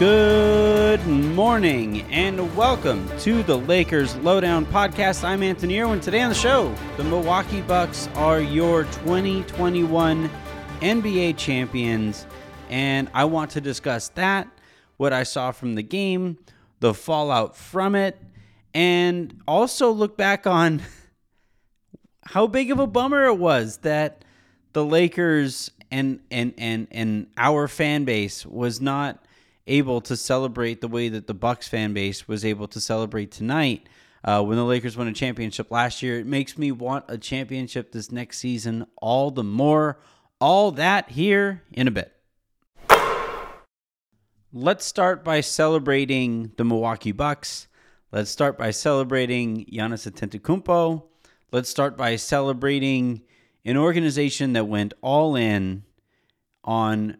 Good morning and welcome to the Lakers Lowdown Podcast. I'm Anthony Irwin. Today on the show, the Milwaukee Bucks are your 2021 NBA champions, and I want to discuss that, what I saw from the game, the fallout from it, and also look back on how big of a bummer it was that the Lakers and and and and our fan base was not able to celebrate the way that the Bucks fan base was able to celebrate tonight uh, when the Lakers won a championship last year. It makes me want a championship this next season all the more. All that here in a bit. Let's start by celebrating the Milwaukee Bucks. Let's start by celebrating Giannis Antetokounmpo. Let's start by celebrating an organization that went all in on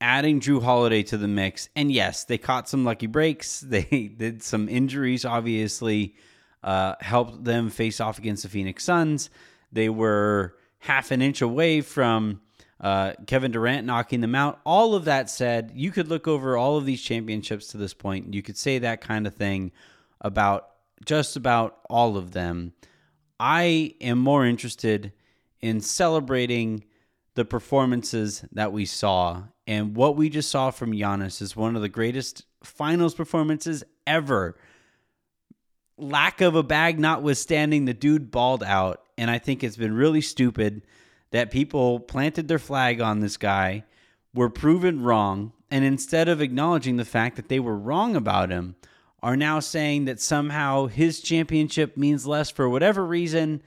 adding Jrue Holiday to the mix. And yes, they caught some lucky breaks. They did some injuries, obviously, uh, helped them face off against the Phoenix Suns. They were half an inch away from uh, Kevin Durant knocking them out. All of that said, you could look over all of these championships to this point. You could say that kind of thing about just about all of them. I am more interested in celebrating the performances that we saw. And what we just saw from Giannis is one of the greatest finals performances ever. Lack of a bag notwithstanding, the dude balled out. And I think it's been really stupid that people planted their flag on this guy, were proven wrong, and instead of acknowledging the fact that they were wrong about him, are now saying that somehow his championship means less for whatever reason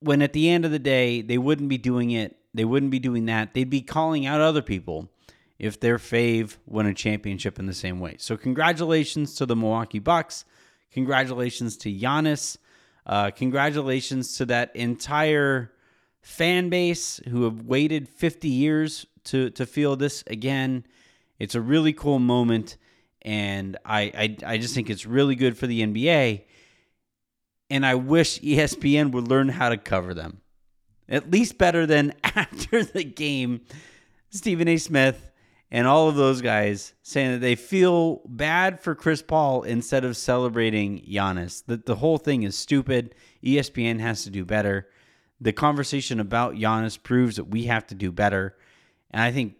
when at the end of the day they wouldn't be doing it they wouldn't be doing that. They'd be calling out other people if their fave won a championship in the same way. So congratulations to the milwaukee bucks. Congratulations to Giannis. Uh, congratulations to that entire fan base who have waited 50 years to to feel this again. It's a really cool moment and I, I I just think it's really good for the NBA. And I wish ESPN would learn how to cover them, at least better than after the game. Stephen A. Smith and all of those guys saying that they feel bad for Chris Paul instead of celebrating Giannis. That the whole thing is stupid. ESPN has to do better. The conversation about Giannis proves that we have to do better. And I think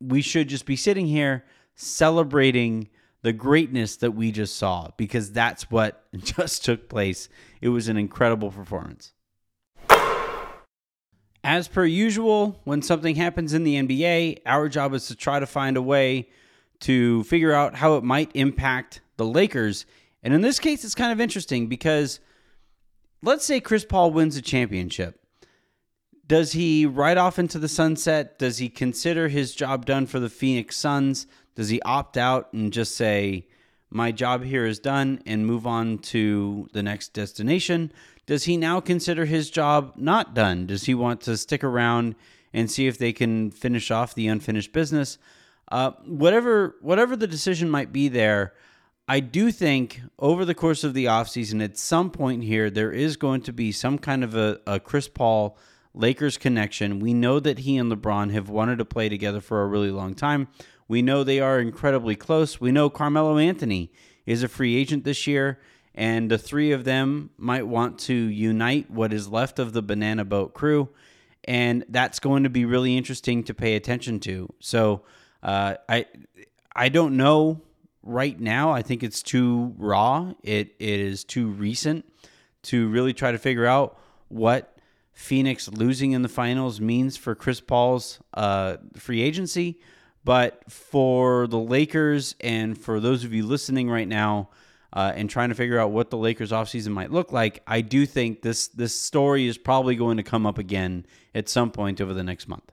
we should just be sitting here celebrating the greatness that we just saw because that's what just took place. It was an incredible performance. As per usual, when something happens in the NBA, our job is to try to find a way to figure out how it might impact the Lakers. And in this case, it's kind of interesting because let's say Chris Paul wins a championship. Does he ride off into the sunset? Does he consider his job done for the Phoenix Suns? Does he opt out and just say, my job here is done and move on to the next destination? Does he now consider his job not done? Does he want to stick around and see if they can finish off the unfinished business? Uh, whatever whatever the decision might be there, I do think over the course of the offseason, at some point here, there is going to be some kind of a, a Chris Paul Lakers connection. We know that he and LeBron have wanted to play together for a really long time. We know they are incredibly close. We know Carmelo Anthony is a free agent this year, and the three of them might want to unite what is left of the Banana Boat crew, and that's going to be really interesting to pay attention to. So, uh, I I don't know right now. I think it's too raw. It it is too recent to really try to figure out what Phoenix losing in the finals means for Chris Paul's uh, free agency. But for the Lakers and for those of you listening right now uh, and trying to figure out what the Lakers offseason might look like, I do think this this story is probably going to come up again at some point over the next month.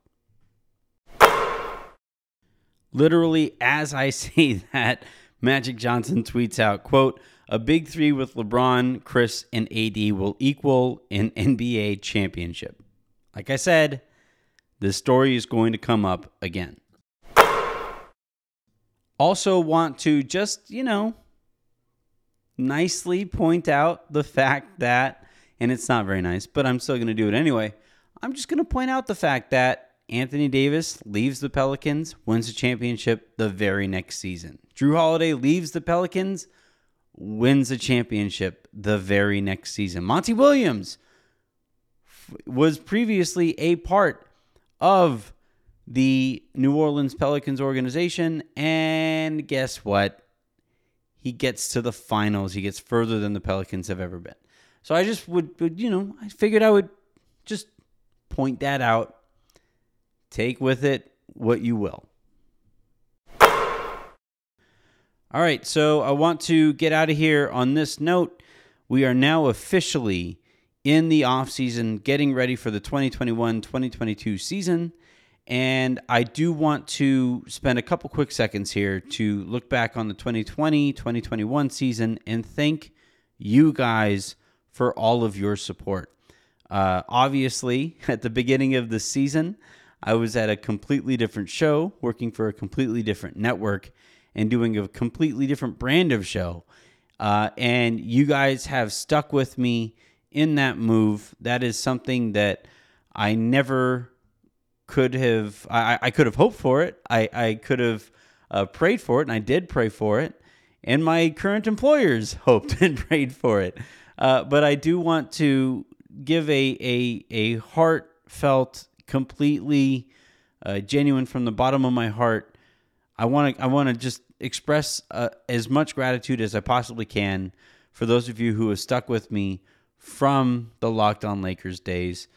Literally, as I say that, Magic Johnson tweets out, quote, a big three with LeBron, Chris, and AD will equal an NBA championship. Like I said, this story is going to come up again. Also, want to just, you know, nicely point out the fact that, and it's not very nice, but I'm still going to do it anyway. I'm just going to point out the fact that Anthony Davis leaves the Pelicans, wins the championship the very next season. Jrue Holiday leaves the Pelicans, wins the championship the very next season. Monty Williams was previously a part of the New Orleans Pelicans organization. And guess what? He gets to the finals. He gets further than the Pelicans have ever been. So I just would, would you know, I figured I would just point that out. Take with it what you will. All right, so I want to get out of here on this note. We are now officially in the off season, getting ready for the 2021-2022 season. And I do want to spend a couple quick seconds here to look back on the 2020 2021 season and thank you guys for all of your support. Uh, obviously, at the beginning of the season, I was at a completely different show, working for a completely different network, and doing a completely different brand of show. Uh, and you guys have stuck with me in that move. That is something that I never could have I, I could have hoped for it. I, I could have uh, prayed for it, and I did pray for it. And my current employers hoped and prayed for it. Uh, but I do want to give a a a heartfelt, completely uh, genuine from the bottom of my heart. I want to I want to just express uh, as much gratitude as I possibly can for those of you who have stuck with me from the Locked On Lakers days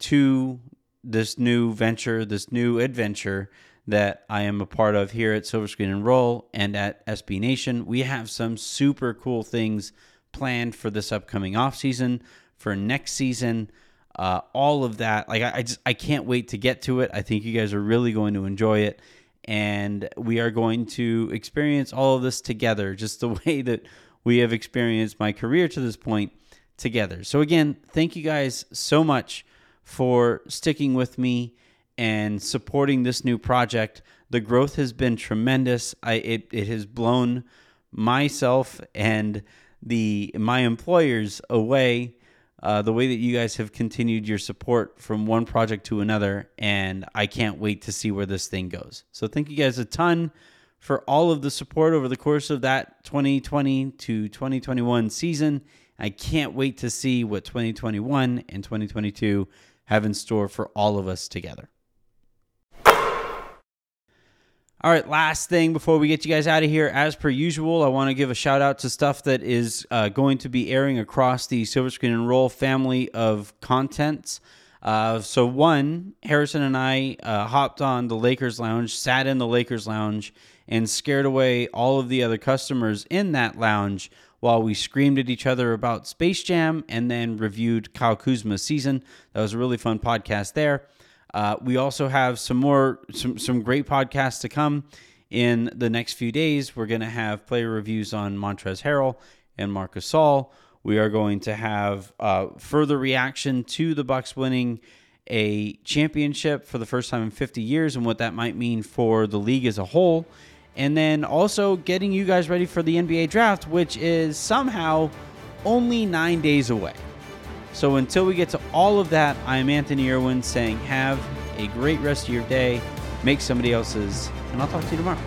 to this new venture, this new adventure that I am a part of here at Silver Screen and Roll and at SB Nation. We have some super cool things planned for this upcoming off season, for next season, uh, all of that. Like I, I just I can't wait to get to it. I think you guys are really going to enjoy it, and we are going to experience all of this together, just the way that we have experienced my career to this point together. So again, thank you guys so much for sticking with me and supporting this new project. The growth has been tremendous. I it, it has blown myself and the my employers away. Uh, the way that you guys have continued your support from one project to another, and I can't wait to see where this thing goes. So thank you guys a ton for all of the support over the course of that 2020 to 2021 season. I can't wait to see what 2021 and 2022 have in store for all of us together. All right, last thing before we get you guys out of here, as per usual, I want to give a shout out to stuff that is uh, going to be airing across the Silver Screen and Roll family of contents. Uh, so, one, Harrison and I uh, hopped on the Lakers Lounge, sat in the Lakers Lounge, and scared away all of the other customers in that lounge while we screamed at each other about Space Jam and then reviewed Kyle Kuzma's season. That was a really fun podcast there. Uh, we also have some more some some great podcasts to come in the next few days. We're to have player reviews on Montrezl Harrell and Marcus Gasol. We are going to have uh, further reaction to the Bucks winning a championship for the first time in 50 years and what that might mean for the league as a whole and then also getting you guys ready for the NBA draft, which is somehow only nine days away. So until we get to all of that, I am Anthony Irwin saying, have a great rest of your day, make somebody else's, and I'll talk to you tomorrow.